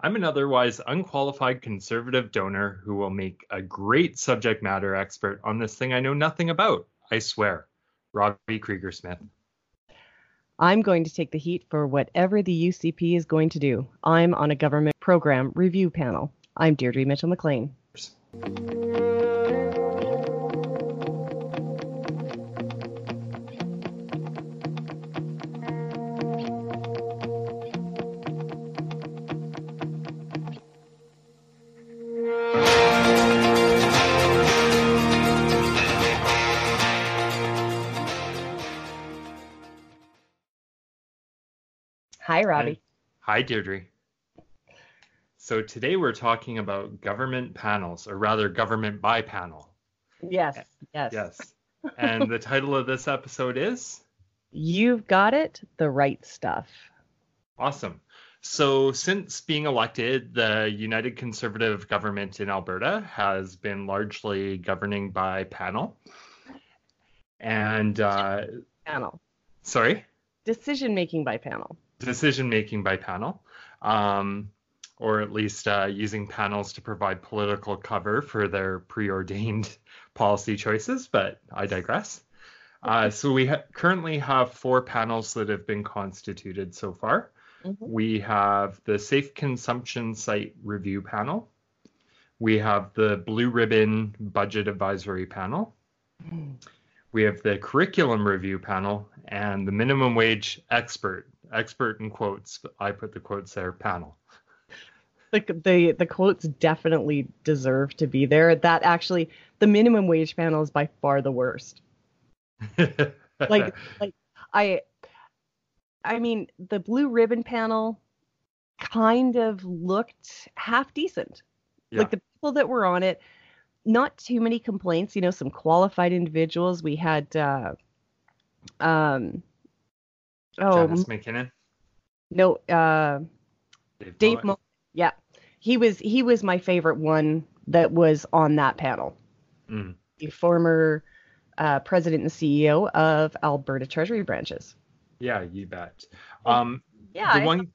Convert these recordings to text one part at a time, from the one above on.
I'm an otherwise unqualified conservative donor who will make a great subject matter expert on this thing I know nothing about. I swear. Robbie Krieger Smith. I'm going to take the heat for whatever the UCP is going to do. I'm on a government program review panel. I'm Deirdre Mitchell McLean. Hi, Deirdre. So today we're talking about government panels, or rather, government by panel. Yes, yes. Yes. and the title of this episode is? You've got it, the right stuff. Awesome. So, since being elected, the United Conservative government in Alberta has been largely governing by panel. And, uh, Panel. sorry? Decision making by panel. Decision making by panel, um, or at least uh, using panels to provide political cover for their preordained policy choices, but I digress. Uh, so we ha- currently have four panels that have been constituted so far. Mhm. We have the Safe Consumption Site Review Panel. We have the Blue Ribbon Budget Advisory Panel. We have the Curriculum Review Panel and the Minimum Wage Expert, expert in quotes, I put the quotes there, panel. The, the the quotes definitely deserve to be there. That actually, the minimum wage panel is by far the worst. Like, like I, I mean, the blue ribbon panel kind of looked half decent. Yeah. Like the people that were on it, not too many complaints. You know, some qualified individuals. We had, uh, um, oh Janice MacKinnon, no, uh, Dave, Dave Mowat. Yeah, he was he was my favorite one that was on that panel. Mm. The former uh, president and CEO of Alberta Treasury branches. Yeah, you bet. Um, Yeah, the one,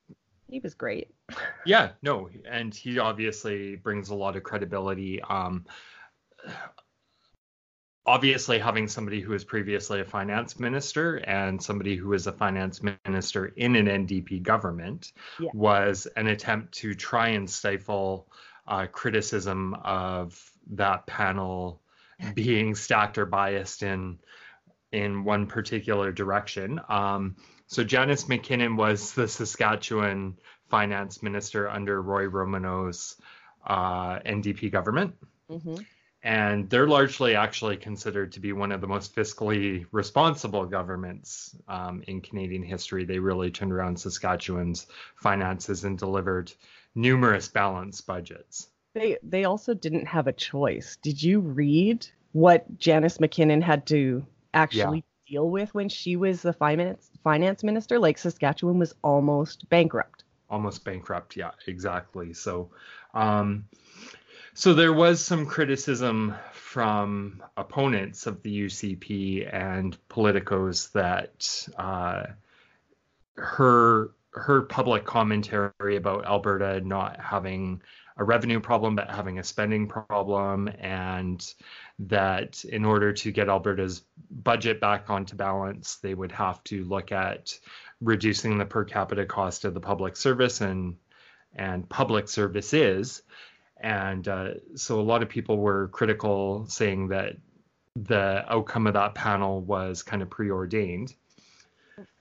he was great. yeah, no, and he obviously brings a lot of credibility. Um, obviously, having somebody who was previously a finance minister and somebody who was a finance minister in an NDP government Yeah. was an attempt to try and stifle uh, criticism of that panel being stacked or biased in in one particular direction. Um, so Janice MacKinnon was the Saskatchewan finance minister under Roy Romanow's uh, NDP government. hmm And they're largely actually considered to be one of the most fiscally responsible governments um, in Canadian history. They really turned around Saskatchewan's finances and delivered numerous balanced budgets. They they also didn't have a choice. Did you read what Janice MacKinnon had to actually deal with when she was the finance finance minister? Like Saskatchewan was almost bankrupt. almost bankrupt. Yeah, exactly. So, um, so there was some criticism from opponents of the UCP and politicos that uh, her her public commentary about Alberta not having a revenue problem but having a spending problem and that in order to get Alberta's budget back onto balance they would have to look at reducing the per capita cost of the public service and and public services and uh, so a lot of people were critical saying that the outcome of that panel was kind of preordained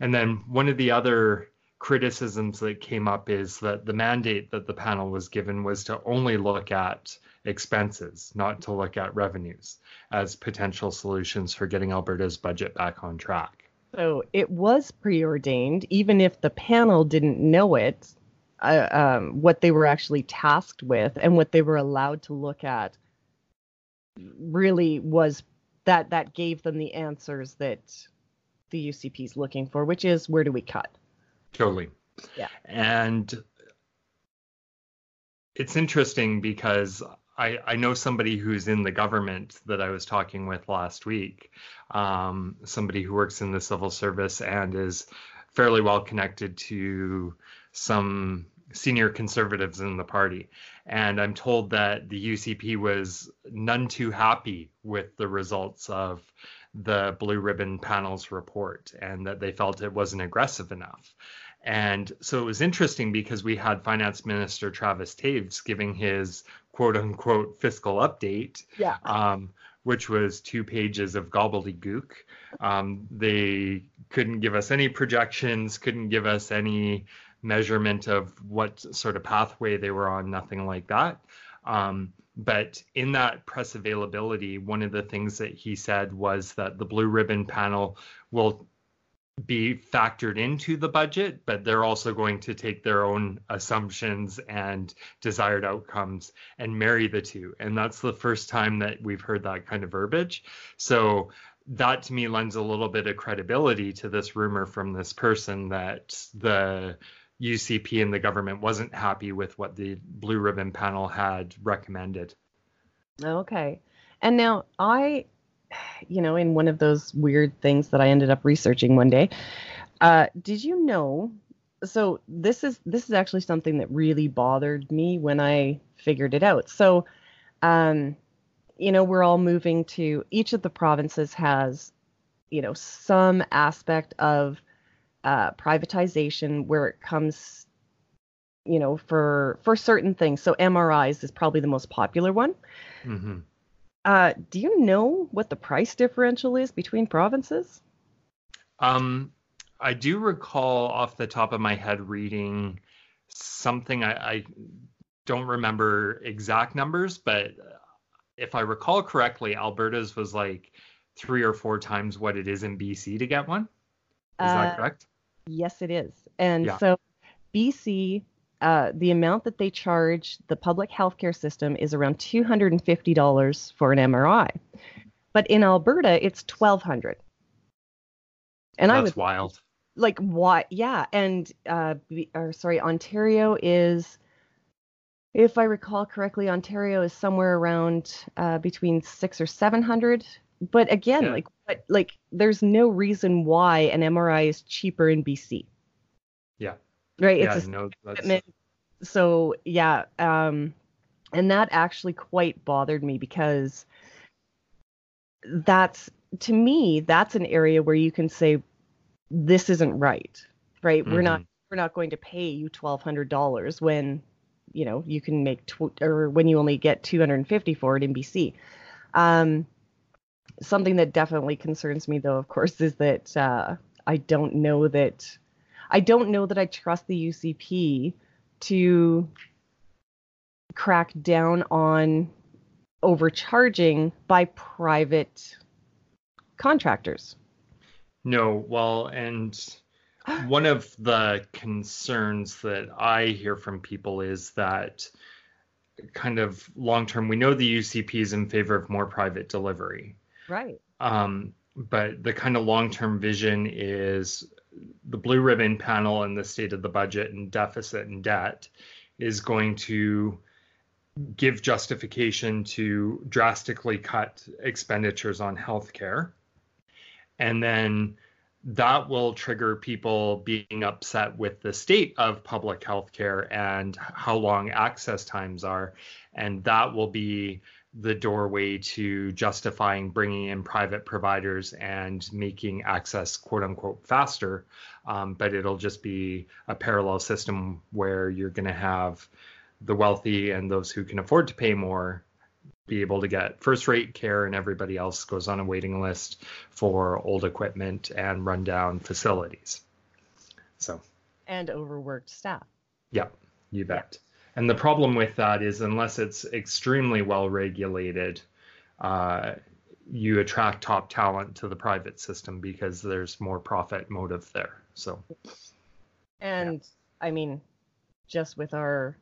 and then one of the other criticisms that came up is that the mandate that the panel was given was to only look at expenses, not to look at revenues as potential solutions for getting Alberta's budget back on track. So it was preordained, even if the panel didn't know it. Uh, um, what they were actually tasked with and what they were allowed to look at really was that that gave them the answers that the UCP is looking for, which is where do we cut? Totally. Yeah. And it's interesting because I, I know somebody who's in the government that I was talking with last week, um, somebody who works in the civil service and is fairly well connected to some senior conservatives in the party. And I'm told that the UCP was none too happy with the results of the Blue Ribbon panel's report and that they felt it wasn't aggressive enough. And so it was interesting because we had Finance Minister Travis Toews giving his quote unquote fiscal update, yeah. um, which was two pages of gobbledygook. Um, they couldn't give us any projections, couldn't give us any measurement of what sort of pathway they were on, nothing like that. Um, but in that press availability, one of the things that he said was that the Blue Ribbon panel will be factored into the budget, but they're also going to take their own assumptions and desired outcomes and marry the two. And that's the first time that we've heard that kind of verbiage. So that to me lends a little bit of credibility to this rumor from this person that the UCP and the government wasn't happy with what the Blue Ribbon panel had recommended. Okay. And now I you know, in one of those weird things that I ended up researching one day. Uh, did you know? So this is this is actually something that really bothered me when I figured it out. So, um, you know, we're all moving to each of the provinces has, you know, some aspect of uh, privatization where it comes, you know, for for certain things. So MRIs is probably the most popular one. Mm-hmm. Uh, do you know what the price differential is between provinces? Um, I do recall off the top of my head reading something. I, I don't remember exact numbers, but if I recall correctly, Alberta's was like three or four times what it is in BC to get one. Is uh, that correct? Yes, it is. And yeah. so BC uh, the amount that they charge the public healthcare system is around $250 for an MRI. But in Alberta, it's 1200 And That's I was wild. Like what? Yeah, and uh, or sorry, Ontario is, if I recall correctly, Ontario is somewhere around uh, between six or seven hundred. But again, yeah. like, but like, there's no reason why an MRI is cheaper in BC. Yeah right yeah, it's a no, equipment. so yeah um and that actually quite bothered me because that's to me that's an area where you can say this isn't right right mm-hmm. we're not mm-hmm. we're not going to pay you $1200 when you know you can make tw- or when you only get 250 for it in bc um something that definitely concerns me though of course is that uh, i don't know that I don't know that I trust the UCP to crack down on overcharging by private contractors. No, well, and one of the concerns that I hear from people is that kind of long term, we know the UCP is in favor of more private delivery. Right. Um, but the kind of long term vision is the blue ribbon panel and the state of the budget and deficit and debt is going to give justification to drastically cut expenditures on healthcare. And then that will trigger people being upset with the state of public healthcare and how long access times are. And that will be the doorway to justifying bringing in private providers and making access quote unquote faster. Um, but it'll just be a parallel system where you're going to have the wealthy and those who can afford to pay more be able to get first rate care and everybody else goes on a waiting list for old equipment and rundown facilities. So, and overworked staff. Yeah, you bet. Yeah. And the problem with that is, unless it's extremely well regulated, uh, you attract top talent to the private system because there's more profit motive there. So, and yeah. I mean, just with our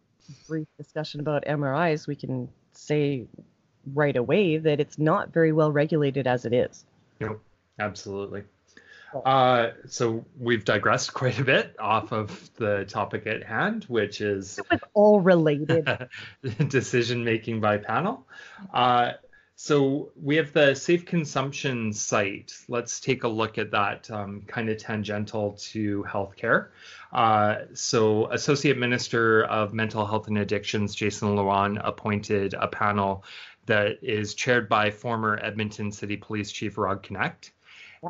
brief discussion about MRIs, we can say right away that it's not very well regulated as it is. Yep, absolutely. Uh, so we've digressed quite a bit off of the topic at hand, which is it was all related decision making by panel. Uh, So we have the safe consumption site. Let's take a look at that, um, kind of tangential to healthcare. Uh, so Associate Minister of Mental Health and Addictions, Jason Luan, appointed a panel that is chaired by former Edmonton City Police Chief Rod Knecht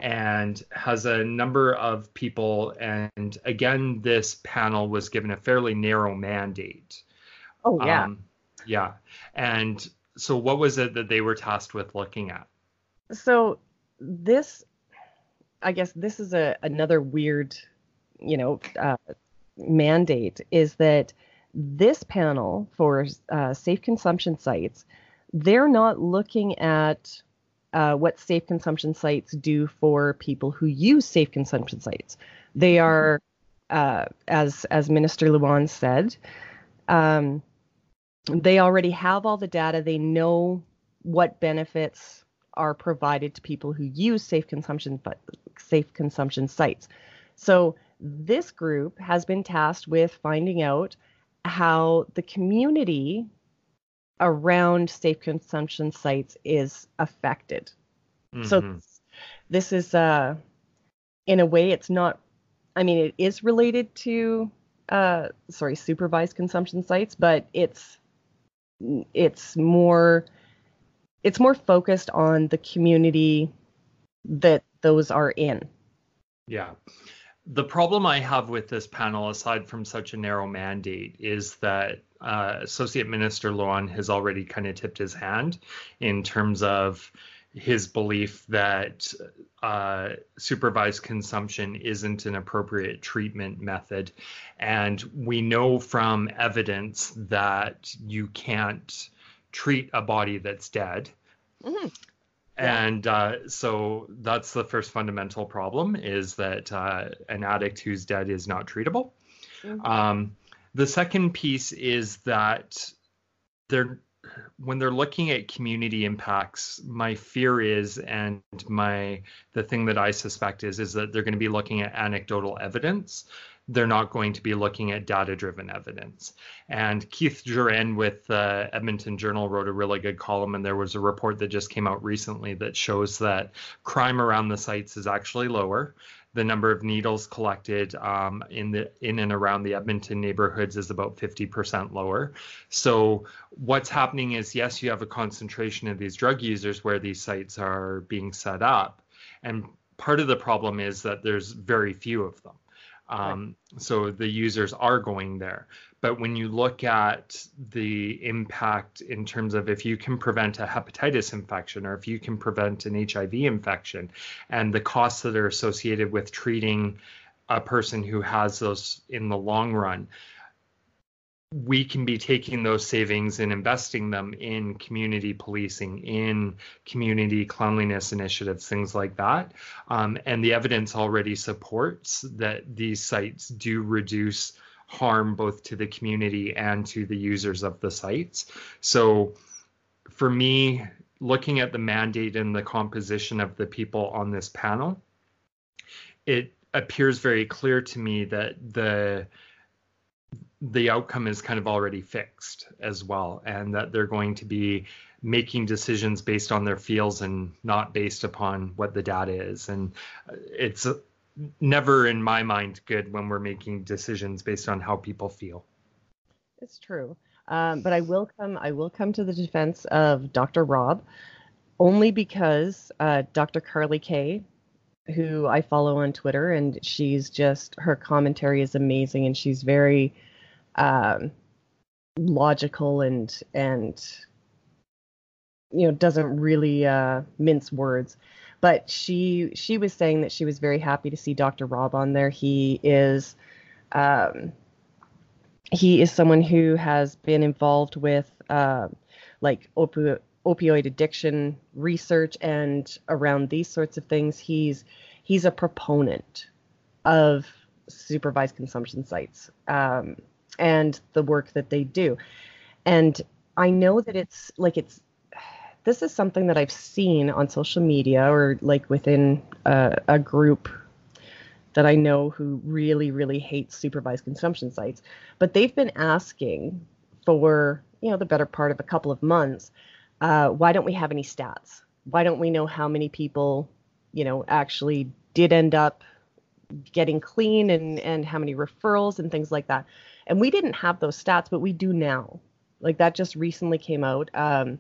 and has a number of people. And again, this panel was given a fairly narrow mandate. Oh, yeah. Um, yeah. And so what was it that they were tasked with looking at? So this, I guess this is a another weird, you know, uh, mandate is that this panel for uh, safe consumption sites, they're not looking at uh, what safe consumption sites do for people who use safe consumption sites. They are, uh, as as Minister Luan said, um, they already have all the data. They know what benefits are provided to people who use safe consumption safe consumption sites. So this group has been tasked with finding out how the community around safe consumption sites is affected. Mm-hmm. So this is uh in a way it's not I mean it is related to uh sorry supervised consumption sites but it's it's more it's more focused on the community that those are in. Yeah. The problem I have with this panel, aside from such a narrow mandate, is that uh, Associate Minister Luan has already kind of tipped his hand in terms of his belief that uh, supervised consumption isn't an appropriate treatment method. And we know from evidence that you can't treat a body that's dead. Mm-hmm. And uh, so that's the first fundamental problem is that uh, an addict who's dead is not treatable. Mm-hmm. Um, the second piece is that they're when they're looking at community impacts, my fear is, and my the thing that I suspect is, is that they're going to be looking at anecdotal evidence. They're not going to be looking at data-driven evidence. And Keith Gerein with the Edmonton Journal wrote a really good column, and there was a report that just came out recently that shows that crime around the sites is actually lower the number of needles collected um, in the in and around the Edmonton neighborhoods is about 50% lower. So what's happening is yes, you have a concentration of these drug users where these sites are being set up, and part of the problem is that there's very few of them. Um, right. So the users are going there. But when you look at the impact in terms of if you can prevent a hepatitis infection or if you can prevent an HIV infection and the costs that are associated with treating a person who has those in the long run, we can be taking those savings and investing them in community policing, in community cleanliness initiatives, things like that. Um, and the evidence already supports that these sites do reduce harm both to the community and to the users of the sites. So for me, looking at the mandate and the composition of the people on this panel, it appears very clear to me that the the outcome is kind of already fixed as well and that they're going to be making decisions based on their feels and not based upon what the data is and it's never in my mind good when we're making decisions based on how people feel. It's true. Um, but I will come. I will come to the defense of Dr. Rob, only because uh, Dr. Carly Kay, who I follow on Twitter, and she's just her commentary is amazing, and she's very um, logical and and you know doesn't really uh, mince words but she she was saying that she was very happy to see Dr. Rob on there. He is um, he is someone who has been involved with uh, like opi- opioid addiction research and around these sorts of things. He's he's a proponent of supervised consumption sites um, and the work that they do. And I know that it's like it's this is something that I've seen on social media or like within a, a group that I know who really, really hates supervised consumption sites. But they've been asking for, you know, the better part of a couple of months uh, why don't we have any stats? Why don't we know how many people, you know, actually did end up getting clean and and how many referrals and things like that? And we didn't have those stats, but we do now. Like that just recently came out. Um,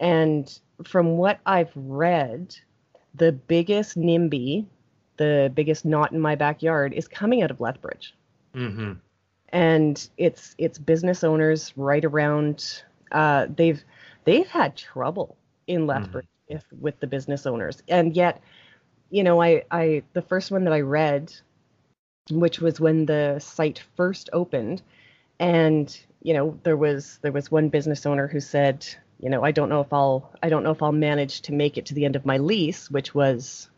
and from what I've read, the biggest NIMBY, the biggest not in my backyard, is coming out of Lethbridge. Mm-hmm. And it's it's business owners right around. Uh, they've they've had trouble in Lethbridge mm-hmm. if, with the business owners, and yet, you know, I I the first one that I read, which was when the site first opened, and you know there was there was one business owner who said you know, I don't know if I'll I don't know if I'll manage to make it to the end of my lease, which was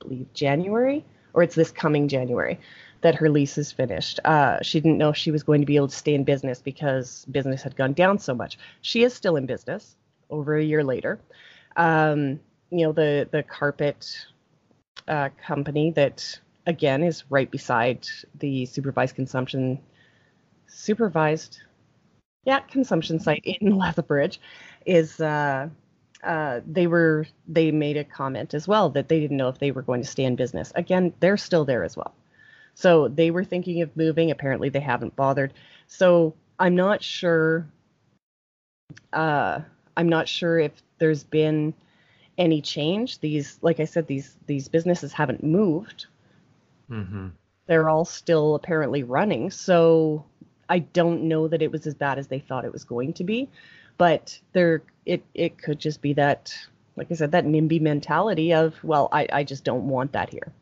I believe January or it's this coming January that her lease is finished. Uh, she didn't know if she was going to be able to stay in business because business had gone down so much. She is still in business over a year later. Um, you know, the the carpet uh, company that again is right beside the supervised consumption supervised yeah consumption site in Lethbridge is uh, uh, they were they made a comment as well that they didn't know if they were going to stay in business. Again, they're still there as well. So they were thinking of moving. Apparently, they haven't bothered. So I'm not sure. Uh, I'm not sure if there's been any change. These, like I said, these these businesses haven't moved. Mm-hmm. They're all still apparently running. So I don't know that it was as bad as they thought it was going to be but there it it could just be that like I said, that NIMBY mentality of, well, I, I just don't want that here.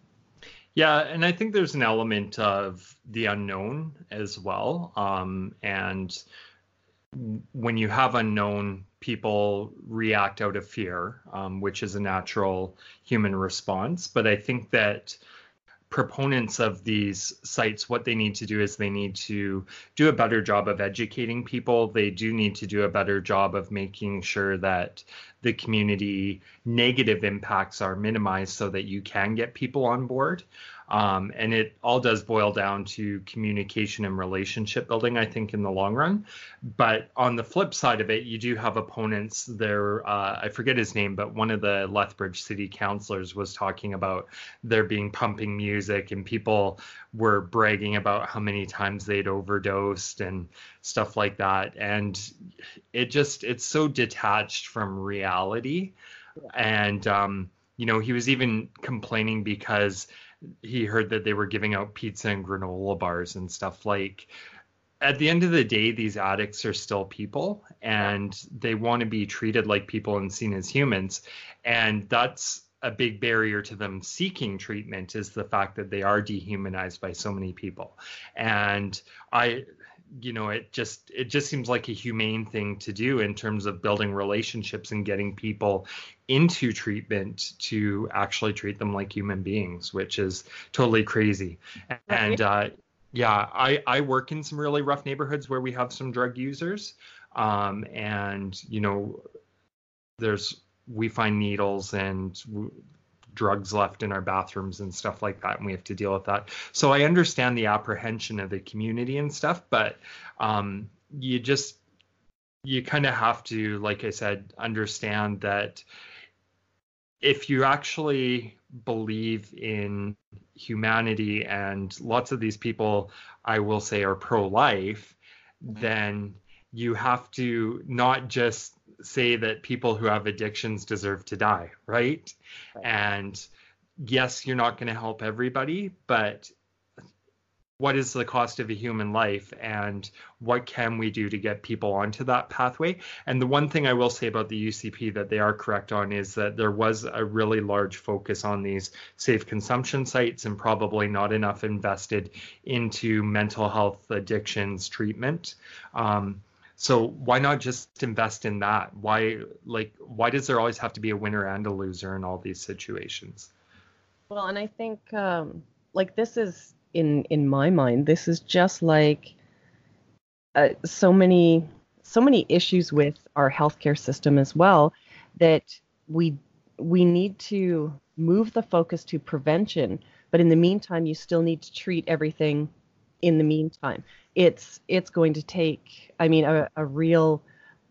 Yeah, and I think there's an element of the unknown as well. Um, and when you have unknown, people react out of fear, um, which is a natural human response. But I think that proponents of these sites, what they need to do is they need to do a better job of educating people. They do need to do a better job of making sure that the community negative impacts are minimized so that you can get people on board. Um, and it all does boil down to communication and relationship building, I think, in the long run. But on the flip side of it, you do have opponents there. Uh, I forget his name, but one of the Lethbridge city councilors was talking about there being pumping music and people were bragging about how many times they'd overdosed and stuff like that. And it just, it's so detached from reality. And, um, you know, he was even complaining because he heard that they were giving out pizza and granola bars and stuff like at the end of the day these addicts are still people and they want to be treated like people and seen as humans. And that's a big barrier to them seeking treatment is the fact that they are dehumanized by so many people. And i you know it just it just seems like a humane thing to do in terms of building relationships and getting people into treatment to actually treat them like human beings which is totally crazy. And uh, yeah i i work in some really rough neighborhoods where we have some drug users um, and you know there's we find needles and drugs left in our bathrooms and stuff like that and we have to deal with that. So i understand the apprehension of the community and stuff but um, you just you kind of have to like i said understand that if you actually believe in humanity and lots of these people i will say are pro-life then you have to not just say that people who have addictions deserve to die, right? right. And yes, you're not going to help everybody, but what is the cost of a human life and what can we do to get people onto that pathway and the one thing i will say about the ucp that they are correct on is that there was a really large focus on these safe consumption sites and probably not enough invested into mental health addictions treatment um, so why not just invest in that? Why like why does there always have to be a winner and a loser in all these situations? Well, and I think um, like this is in in my mind, this is just like uh, so many so many issues with our healthcare system as well that we we need to move the focus to prevention, but in the meantime, you still need to treat everything in the meantime. It's it's going to take i mean a, a real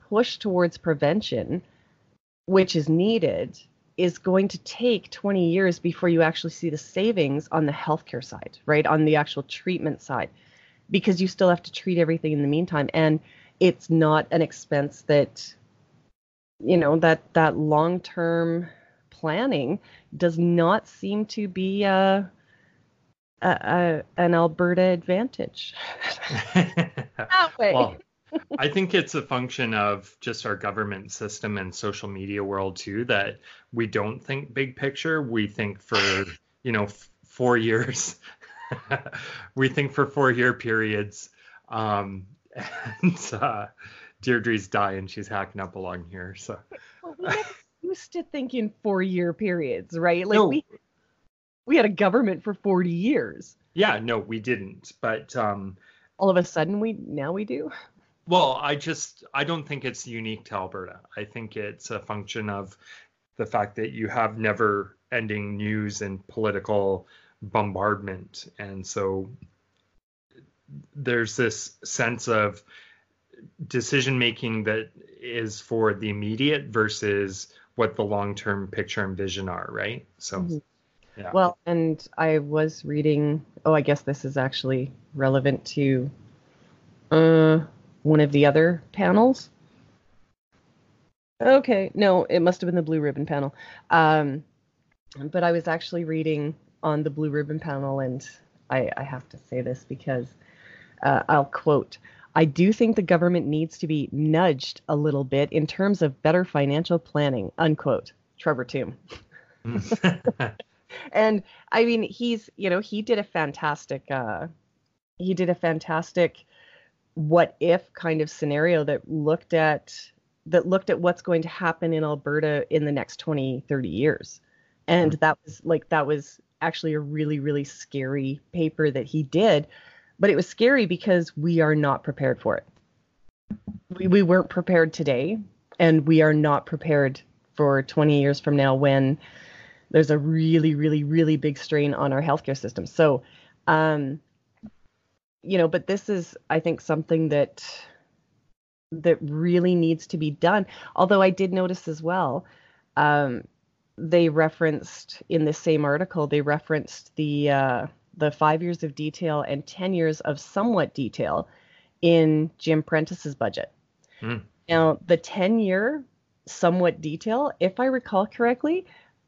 push towards prevention which is needed, is going to take 20 years before you actually see the savings on the healthcare side, right? On the actual treatment side, because you still have to treat everything in the meantime. And it's not an expense that, you know, that, that long term planning does not seem to be a, a, a an Alberta advantage. that way. Well, I think it's a function of just our government system and social media world too that we don't think big picture. We think for, you know, f- four years. we think for four year periods. Um, and uh, Deirdre's dying. She's hacking up along here. So well, we never used to think in four year periods, right? Like no. we we had a government for 40 years. Yeah, no, we didn't. But um, all of a sudden we now we do. Well, I just I don't think it's unique to Alberta. I think it's a function of the fact that you have never ending news and political bombardment and so there's this sense of decision making that is for the immediate versus what the long-term picture and vision are right so mm-hmm. yeah well and i was reading oh i guess this is actually relevant to uh one of the other panels. Okay, no, it must have been the blue ribbon panel. Um, but I was actually reading on the blue ribbon panel, and I, I have to say this because uh, I'll quote. I do think the government needs to be nudged a little bit in terms of better financial planning. Unquote. Trevor Tombe. and I mean, he's you know he did a fantastic uh, he did a fantastic what if kind of scenario that looked at that looked at what's going to happen in Alberta in the next 20 30 years. And mm-hmm. that was like that was actually a really really scary paper that he did. But it was scary because we are not prepared for it. We, we weren't prepared today and we are not prepared for 20 years from now when there's a really really really big strain on our healthcare system. So um you know, but this is, I think, something that that really needs to be done. Although I did notice as well, um, they referenced in the same article, they referenced the uh, the five years of detail and ten years of somewhat detail in Jim Prentice's budget. Mm. Now, the ten year somewhat detail, if I recall correctly,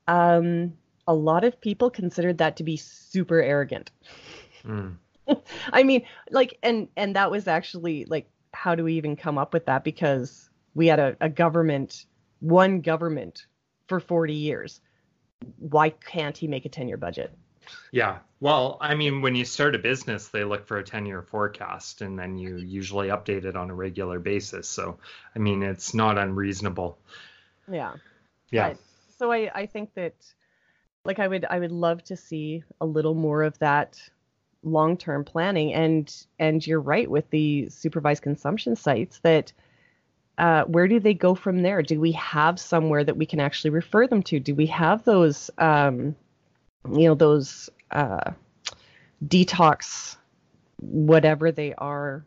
um, a lot of people considered that to be super arrogant. Mm. I mean, like, and and that was actually like, how do we even come up with that? Because we had a, a government, one government for 40 years. Why can't he make a 10 year budget? Yeah. Well, I mean, when you start a business, they look for a 10 year forecast and then you usually update it on a regular basis. So, I mean, it's not unreasonable. Yeah. Yeah. so I, I think that like I would I would love to see a little more of that long-term planning and and you're right with the supervised consumption sites that uh, where do they go from there do we have somewhere that we can actually refer them to do we have those um, you know those uh, detox whatever they are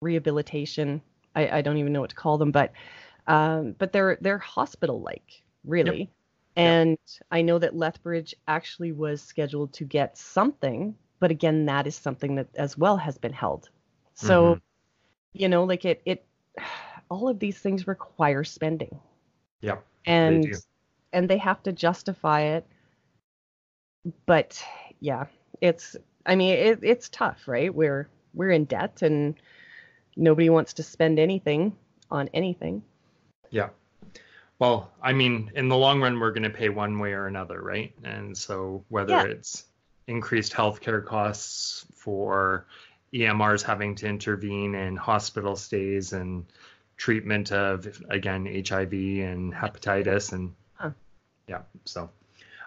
rehabilitation I, I don't even know what to call them but um, but they're they're hospital like really yep. and yep. i know that lethbridge actually was scheduled to get something but again that is something that as well has been held. So mm-hmm. you know like it it all of these things require spending. Yeah and they and they have to justify it. But yeah it's i mean it, it's tough right? We're we're in debt and nobody wants to spend anything on anything. Yeah. Well i mean in the long run we're going to pay one way or another right? And so whether yeah. it's increased healthcare costs for EMRs having to intervene in hospital stays and treatment of again HIV and hepatitis and huh. yeah so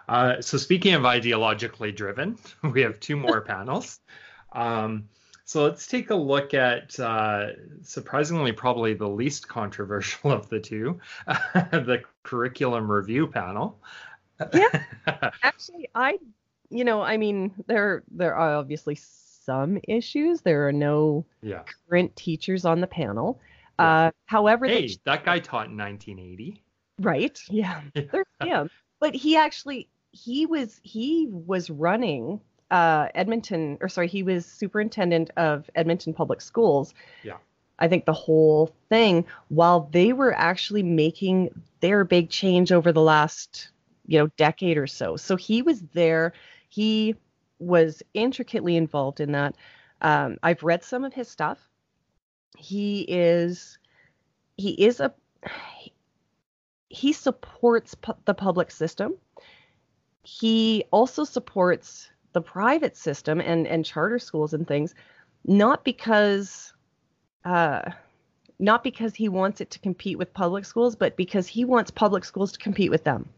uh, so speaking of ideologically driven we have two more panels. Um, so let's take a look at uh, surprisingly probably the least controversial of the two the curriculum review panel. Yeah. Actually I you know, I mean, there there are obviously some issues. There are no yeah. current teachers on the panel. Yeah. Uh, however, hey, that guy taught in 1980. Right. Yeah. There's him. But he actually he was he was running uh Edmonton or sorry, he was superintendent of Edmonton Public Schools. Yeah. I think the whole thing while they were actually making their big change over the last, you know, decade or so. So he was there. He was intricately involved in that. Um, I've read some of his stuff. He is he is a he supports pu- the public system. He also supports the private system and and charter schools and things, not because uh, not because he wants it to compete with public schools, but because he wants public schools to compete with them.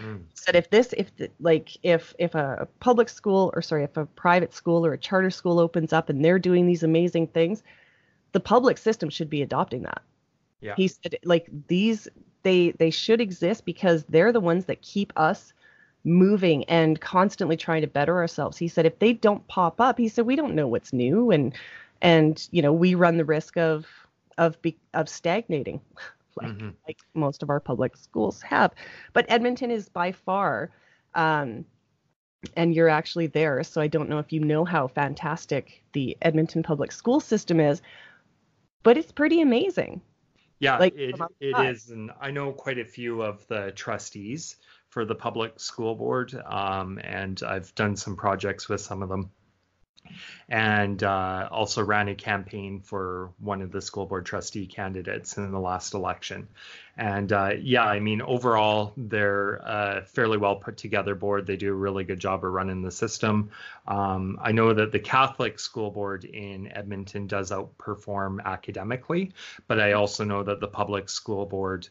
Mm. Said if this, if the, like if if a public school or sorry, if a private school or a charter school opens up and they're doing these amazing things, the public system should be adopting that. Yeah. He said like these they they should exist because they're the ones that keep us moving and constantly trying to better ourselves. He said if they don't pop up, he said we don't know what's new and and you know we run the risk of of be, of stagnating like mm-hmm. like most of our public schools have. But Edmonton is by far um, and you're actually there, so I don't know if you know how fantastic the Edmonton public school system is, but it's pretty amazing. Yeah, like, it, it is. And I know quite a few of the trustees for the public school board, um, and I've done some projects with some of them and uh, also ran a campaign for one of the school board trustee candidates in the last election. And uh, yeah, I mean, overall, they're a fairly well put together board. They do a really good job of running the system. Um, I know that the Catholic school board in Edmonton does outperform academically, but I also know that the public school board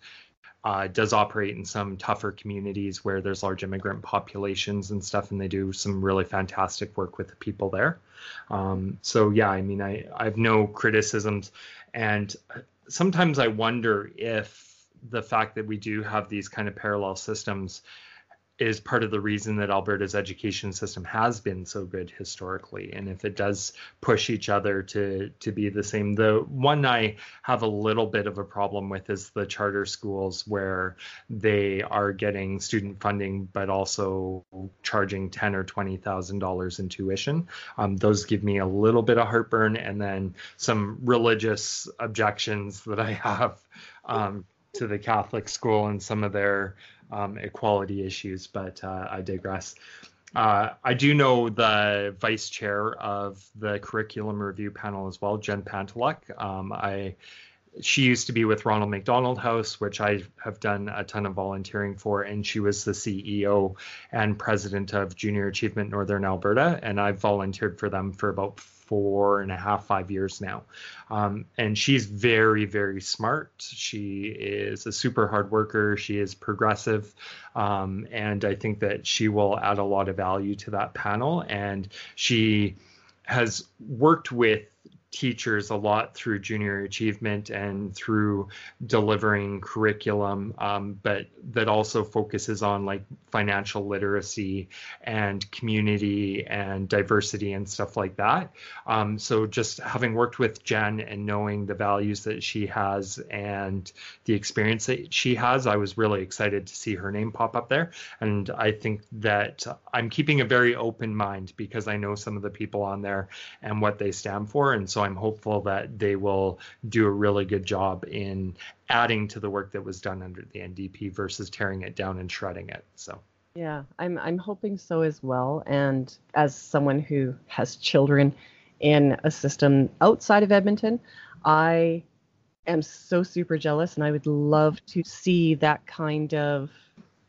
uh, does operate in some tougher communities where there's large immigrant populations and stuff, and they do some really fantastic work with the people there. Um, so yeah, I mean, I, I have no criticisms, and sometimes I wonder if the fact that we do have these kind of parallel systems is part of the reason that Alberta's education system has been so good historically. And if it does push each other to to be the same, the one I have a little bit of a problem with is the charter schools where they are getting student funding but also charging ten or twenty thousand dollars in tuition. Um, those give me a little bit of heartburn, and then some religious objections that I have. Um, to the Catholic school and some of their um, equality issues, but uh, I digress. Uh, I do know the vice chair of the curriculum review panel as well, Jen Panteluk. Um, I she used to be with Ronald McDonald House, which I have done a ton of volunteering for, and she was the CEO and president of Junior Achievement Northern Alberta, and I've volunteered for them for about four and a half, five years now. Um, and she's very, very smart. She is a super hard worker. She is progressive. Um, and I think that she will add a lot of value to that panel. And she has worked with teachers a lot through junior achievement and through delivering curriculum, um, but that also focuses on like financial literacy and community and diversity and stuff like that. Um, so just having worked with Jen and knowing the values that she has and the experience that she has, I was really excited to see her name pop up there. And I think that I'm keeping a very open mind because I know some of the people on there and what they stand for. And so I'm hopeful that they will do a really good job in adding to the work that was done under the NDP versus tearing it down and shredding it. So. Yeah, I'm I'm hoping so as well. And as someone who has children in a system outside of Edmonton, I am so super jealous and I would love to see that kind of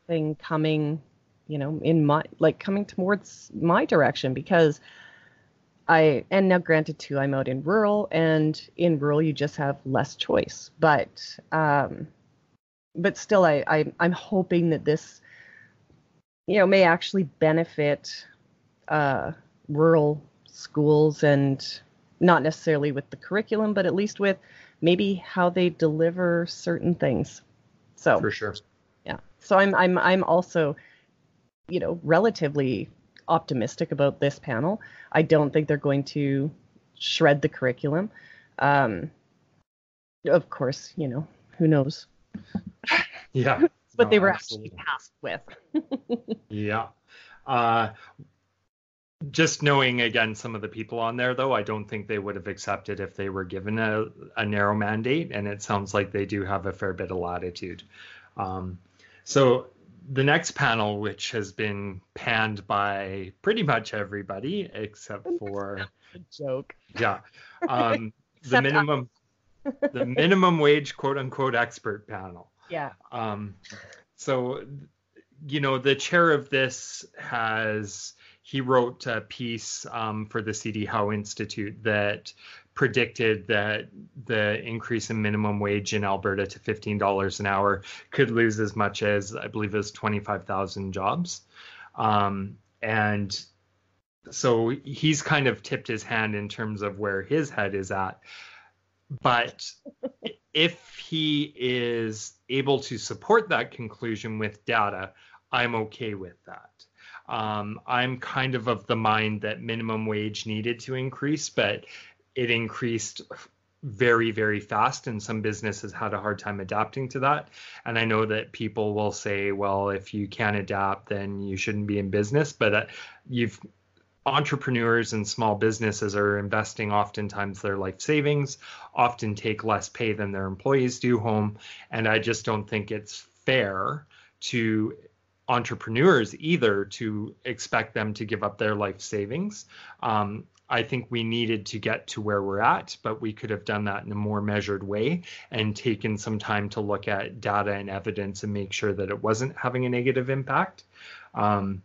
thing coming, you know, in my like coming towards my direction because I and now granted too, I'm out in rural, and in rural you just have less choice. But um, but still, I, I I'm hoping that this, you know, may actually benefit uh, rural schools and not necessarily with the curriculum, but at least with maybe how they deliver certain things. So for sure, yeah. So I'm I'm I'm also, you know, relatively optimistic about this panel. I don't think they're going to shred the curriculum. Um, of course, you know, who knows? Yeah. but no, they were absolutely. actually tasked with. Yeah. Uh, just knowing again some of the people on there, though, I don't think they would have accepted if they were given a, a narrow mandate, and it sounds like they do have a fair bit of latitude. Um, so the next panel, which has been panned by pretty much everybody except for joke. yeah, um, the minimum the minimum wage quote unquote expert panel. Yeah. Um, so, you know, the chair of this has he wrote a piece um, for the CD Howe Institute that predicted that the increase in minimum wage in Alberta to $15 an hour could lose as much as I believe was 25,000 jobs. Um, and so he's kind of tipped his hand in terms of where his head is at. But if he is able to support that conclusion with data, I'm okay with that. Um, I'm kind of of the mind that minimum wage needed to increase, but it increased very, very fast, and some businesses had a hard time adapting to that. And I know that people will say, well, if you can't adapt, then you shouldn't be in business. But uh, you've entrepreneurs and small businesses are investing oftentimes their life savings, often take less pay than their employees do home. And I just don't think it's fair to entrepreneurs either to expect them to give up their life savings. Um, I think we needed to get to where we're at, but we could have done that in a more measured way and taken some time to look at data and evidence and make sure that it wasn't having a negative impact. Um,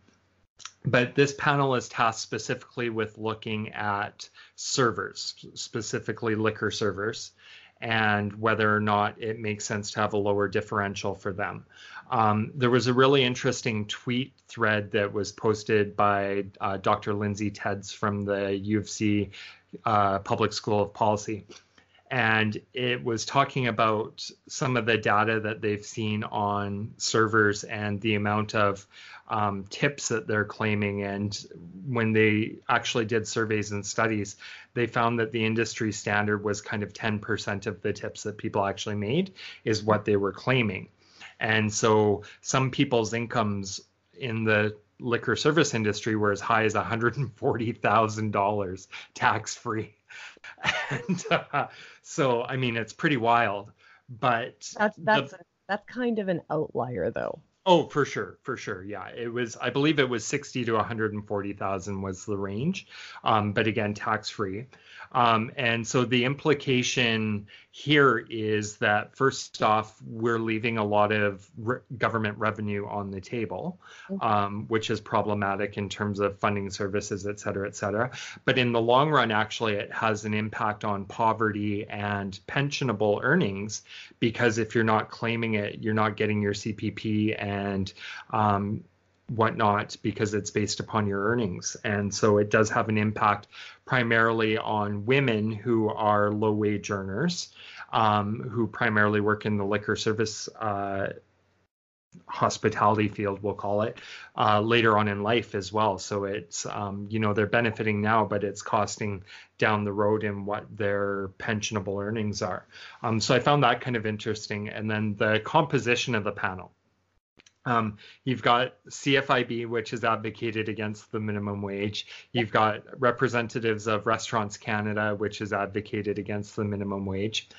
but this panel is tasked specifically with looking at servers, specifically liquor servers, and whether or not it makes sense to have a lower differential for them. Um, there was a really interesting tweet thread that was posted by uh, Dr. Lindsay Tedds from the U of C uh, Public School of Policy. And it was talking about some of the data that they've seen on servers and the amount of um, tips that they're claiming. And when they actually did surveys and studies, they found that the industry standard was kind of 10% of the tips that people actually made is what they were claiming. And so some people's incomes in the liquor service industry were as high as $140,000 tax free. And uh, so, I mean, it's pretty wild. But that's that's the, that's kind of an outlier, though. Oh, for sure, for sure. Yeah, it was. I believe it was sixty to one hundred and forty thousand was the range, um, but again, tax free. Um, and so the implication here is that first off, we're leaving a lot of re- government revenue on the table, um, which is problematic in terms of funding services, et cetera, et cetera. But in the long run, actually, it has an impact on poverty and pensionable earnings because if you're not claiming it, you're not getting your CPP and um, whatnot because it's based upon your earnings. And so it does have an impact primarily on women who are low wage earners, um, who primarily work in the liquor service uh, hospitality field, we'll call it, uh, later on in life as well. So it's, um, you know, they're benefiting now, but it's costing down the road in what their pensionable earnings are. Um, so I found that kind of interesting. And then the composition of the panel. Um, you've got CFIB, which has advocated against the minimum wage. You've got representatives of Restaurants Canada, which has advocated against the minimum wage.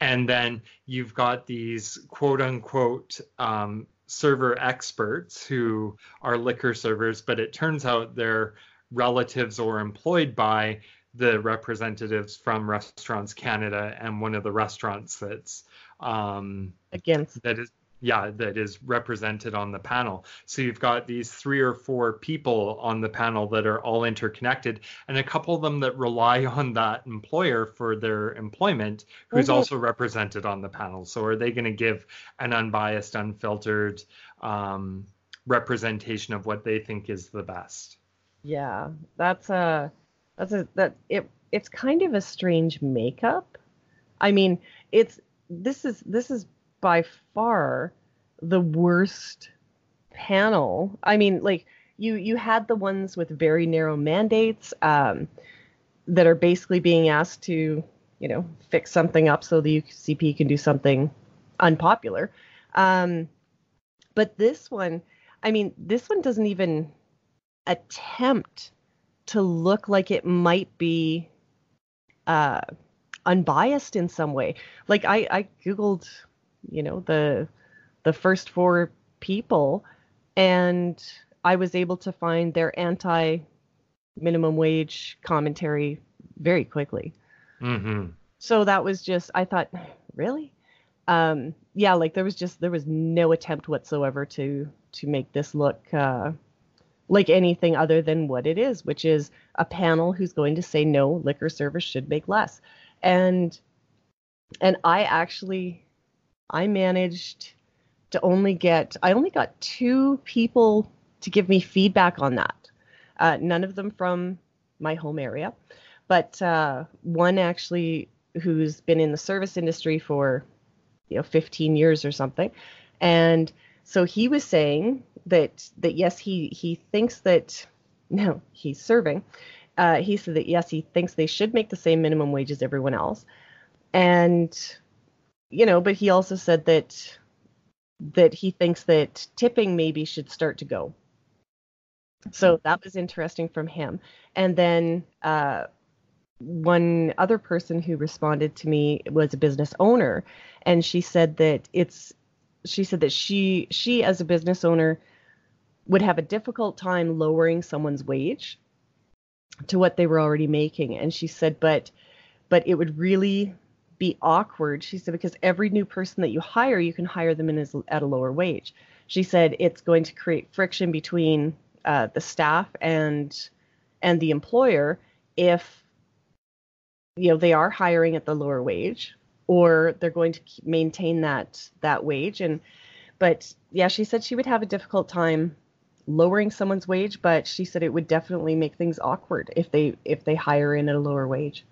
And then you've got these quote unquote um, server experts who are liquor servers, but it turns out they're relatives or employed by the representatives from Restaurants Canada and one of the restaurants that's um, against that is yeah that is represented on the panel. So you've got these three or four people on the panel that are all interconnected and a couple of them that rely on that employer for their employment who's mm-hmm. also represented on the panel. So are they going to give an unbiased unfiltered um, representation of what they think is the best? Yeah that's a that's a that it it's kind of a strange makeup. I mean it's this is this is by far the worst panel. I mean, like you you had the ones with very narrow mandates um, that are basically being asked to, you know, fix something up so the UCP can do something unpopular. Um, But this one, I mean, this one doesn't even attempt to look like it might be uh, unbiased in some way. Like I, I googled, you know, the the first four people, and I was able to find their anti minimum wage commentary very quickly. Mm-hmm. So that was just I thought, really? Um, yeah, like there was just there was no attempt whatsoever to to make this look uh, like anything other than what it is, which is a panel who's going to say no, liquor service should make less. And and I actually I managed to only get I only got two people to give me feedback on that. Uh, none of them from my home area, but uh, one actually who's been in the service industry for you know 15 years or something, and so he was saying that that yes he he thinks that no he's serving. Uh, he said that yes he thinks they should make the same minimum wage as everyone else. And you know but he also said that that he thinks that tipping maybe should start to go. So that was interesting from him. And then uh, one other person who responded to me was a business owner. And she said that it's she said that she she as a business owner would have a difficult time lowering someone's wage to what they were already making. And she said but but it would really be awkward she said because every new person that you hire you can hire them in as, at a lower wage she said it's going to create friction between uh, the staff and and the employer if you know they are hiring at the lower wage or they're going to maintain that that wage and but yeah she said she would have a difficult time lowering someone's wage, but she said it would definitely make things awkward if they if they hire in at a lower wage.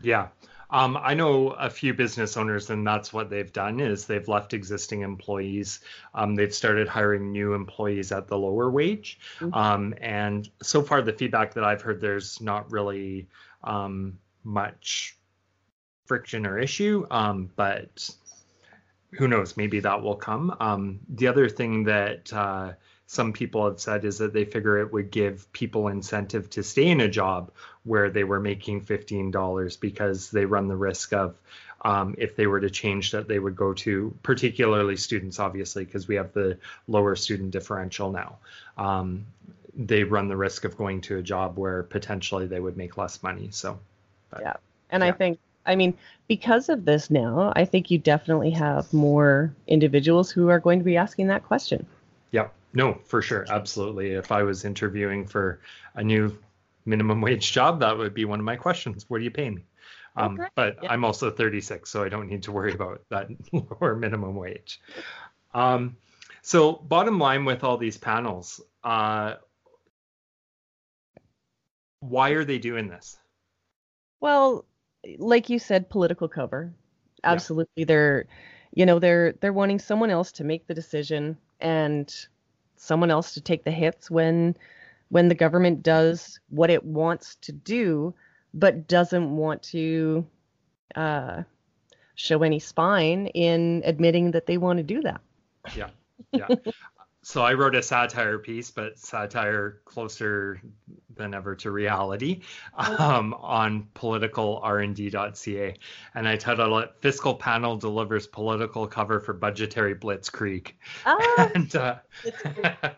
Yeah. Um, I know a few business owners, and that's what they've done is they've left existing employees. Um, they've started hiring new employees at the lower wage. Mm-hmm. Um, and so far, the feedback that I've heard, there's not really um, much friction or issue. Um, but who knows? Maybe that will come. Um, the other thing that uh, some people have said is that they figure it would give people incentive to stay in a job where they were making $15 because they run the risk of um, if they were to change that they would go to particularly students obviously because we have the lower student differential now um, they run the risk of going to a job where potentially they would make less money so but, yeah and yeah. i think I mean, because of this now, I think you definitely have more individuals who are going to be asking that question. Yep. No, for sure. Absolutely. If I was interviewing for a new minimum wage job, that would be one of my questions. What are you paying me? Um, okay. But yeah. I'm also 36, so I don't need to worry about that lower minimum wage. Um, so, bottom line with all these panels, uh, why are they doing this? Well, like you said, political cover. Absolutely, yeah. they're, you know, they're they're wanting someone else to make the decision and someone else to take the hits when when the government does what it wants to do but doesn't want to uh, show any spine in admitting that they want to do that. Yeah, yeah. So I wrote a satire piece, but satire closer than ever to reality, um, on politicalrnd.ca, and I titled it "Fiscal Panel Delivers Political Cover for Budgetary Blitzkrieg." Ah, and uh,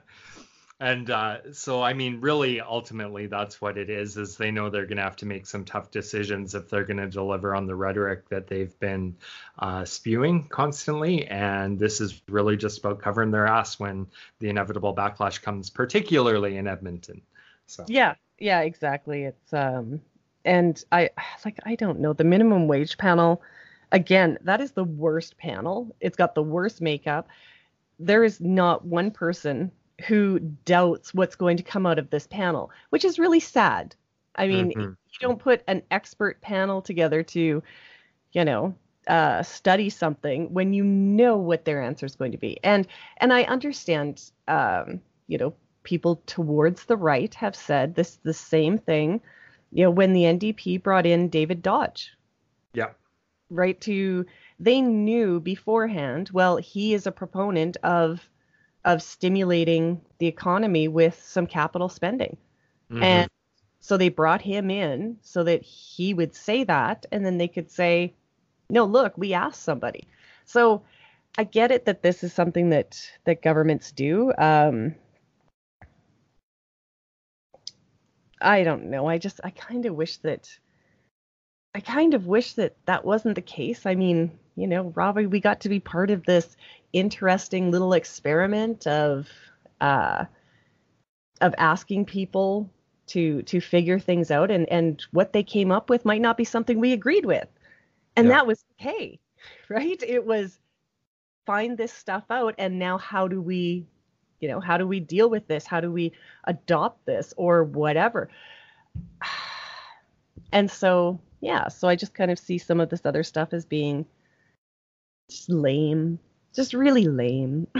and uh, so i mean really ultimately that's what it is is they know they're going to have to make some tough decisions if they're going to deliver on the rhetoric that they've been uh, spewing constantly. And this is really just about covering their ass when the inevitable backlash comes particularly in edmonton. So. Yeah yeah exactly. It's um and i like i don't know. The minimum wage panel again that is the worst panel. It's got the worst makeup. There is not one person who doubts what's going to come out of this panel, which is really sad. I mean, mm-hmm. you don't put an expert panel together to, you know, uh, study something when you know what their answer is going to be. And and I understand, um, you know, people towards the right have said this the same thing. You know, when the NDP brought in David Dodge. Yeah. Right to they knew beforehand. Well, he is a proponent of of stimulating the economy with some capital spending. Mm-hmm. And so they brought him in so that he would say that, and then they could say, no, look, we asked somebody. So I get it that this is something that that governments do. Um, I don't know. I just I kind of wish that I kind of wish that that wasn't the case. I mean, you know, Robbie, we got to be part of this interesting little experiment of uh, of asking people to to figure things out, and and what they came up with might not be something we agreed with, and yeah. that was okay, right? It was find this stuff out, and now how do we, you know, how do we deal with this? How do we adopt this or whatever? And so yeah, so I just kind of see some of this other stuff as being just lame, just really lame.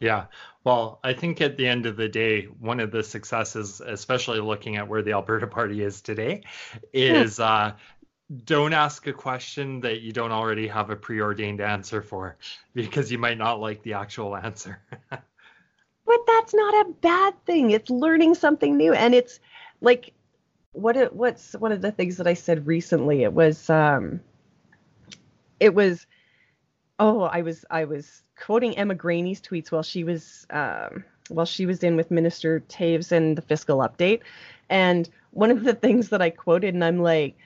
Yeah. Well, I think at the end of the day, one of the successes, especially looking at where the Alberta Party is today, is uh, don't ask a question that you don't already have a preordained answer for because you might not like the actual answer. but that's not a bad thing. It's learning something new. And it's like, what what's one of the things that I said recently? It was, um, it was, oh, I was, I was quoting Emma Graney's tweets while she was, um, while she was in with Minister Toews and the fiscal update. And one of the things that I quoted, and I'm like,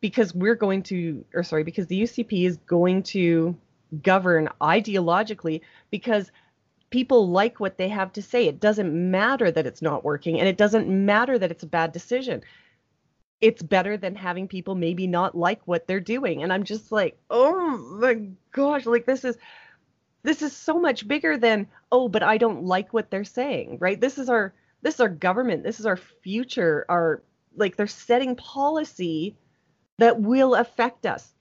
because we're going to, or sorry, because the UCP is going to govern ideologically because people like what they have to say. It doesn't matter that it's not working and it doesn't matter that it's a bad decision. It's better than having people maybe not like what they're doing. And I'm just like, oh my gosh, like this is this is so much bigger than, oh, but I don't like what they're saying, right? This is our this is our government. This is our future. Our like they're setting policy that will affect us.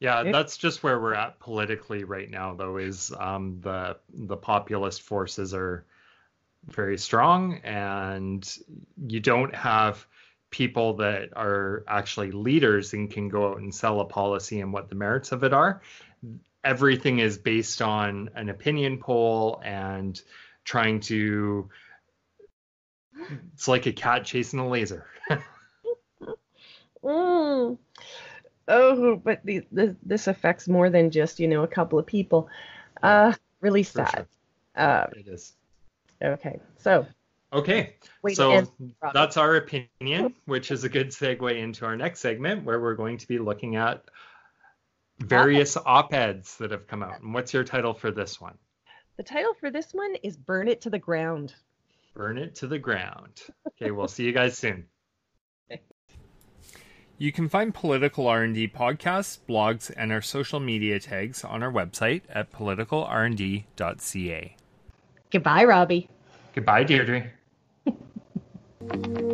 Yeah, that's just where we're at politically right now, though. Is um, the the populist forces are very strong, and you don't have people that are actually leaders and can go out and sell a policy and what the merits of it are. Everything is based on an opinion poll and trying to. It's like a cat chasing a laser. mm oh, but the, the, this affects more than just you know a couple of people. Uh, really sad. Sure. Uh, it is. Okay, so. Okay, so that's our opinion, which is a good segue into our next segment where we're going to be looking at various op-eds that have come out. And what's your title for this one? The title for this one is Burn It to the Ground. Burn It to the Ground. Okay, we'll see you guys soon. You can find political R&D podcasts, blogs, and our social media tags on our website at politicalrnd.ca. Goodbye, Robbie. Goodbye, Deirdre.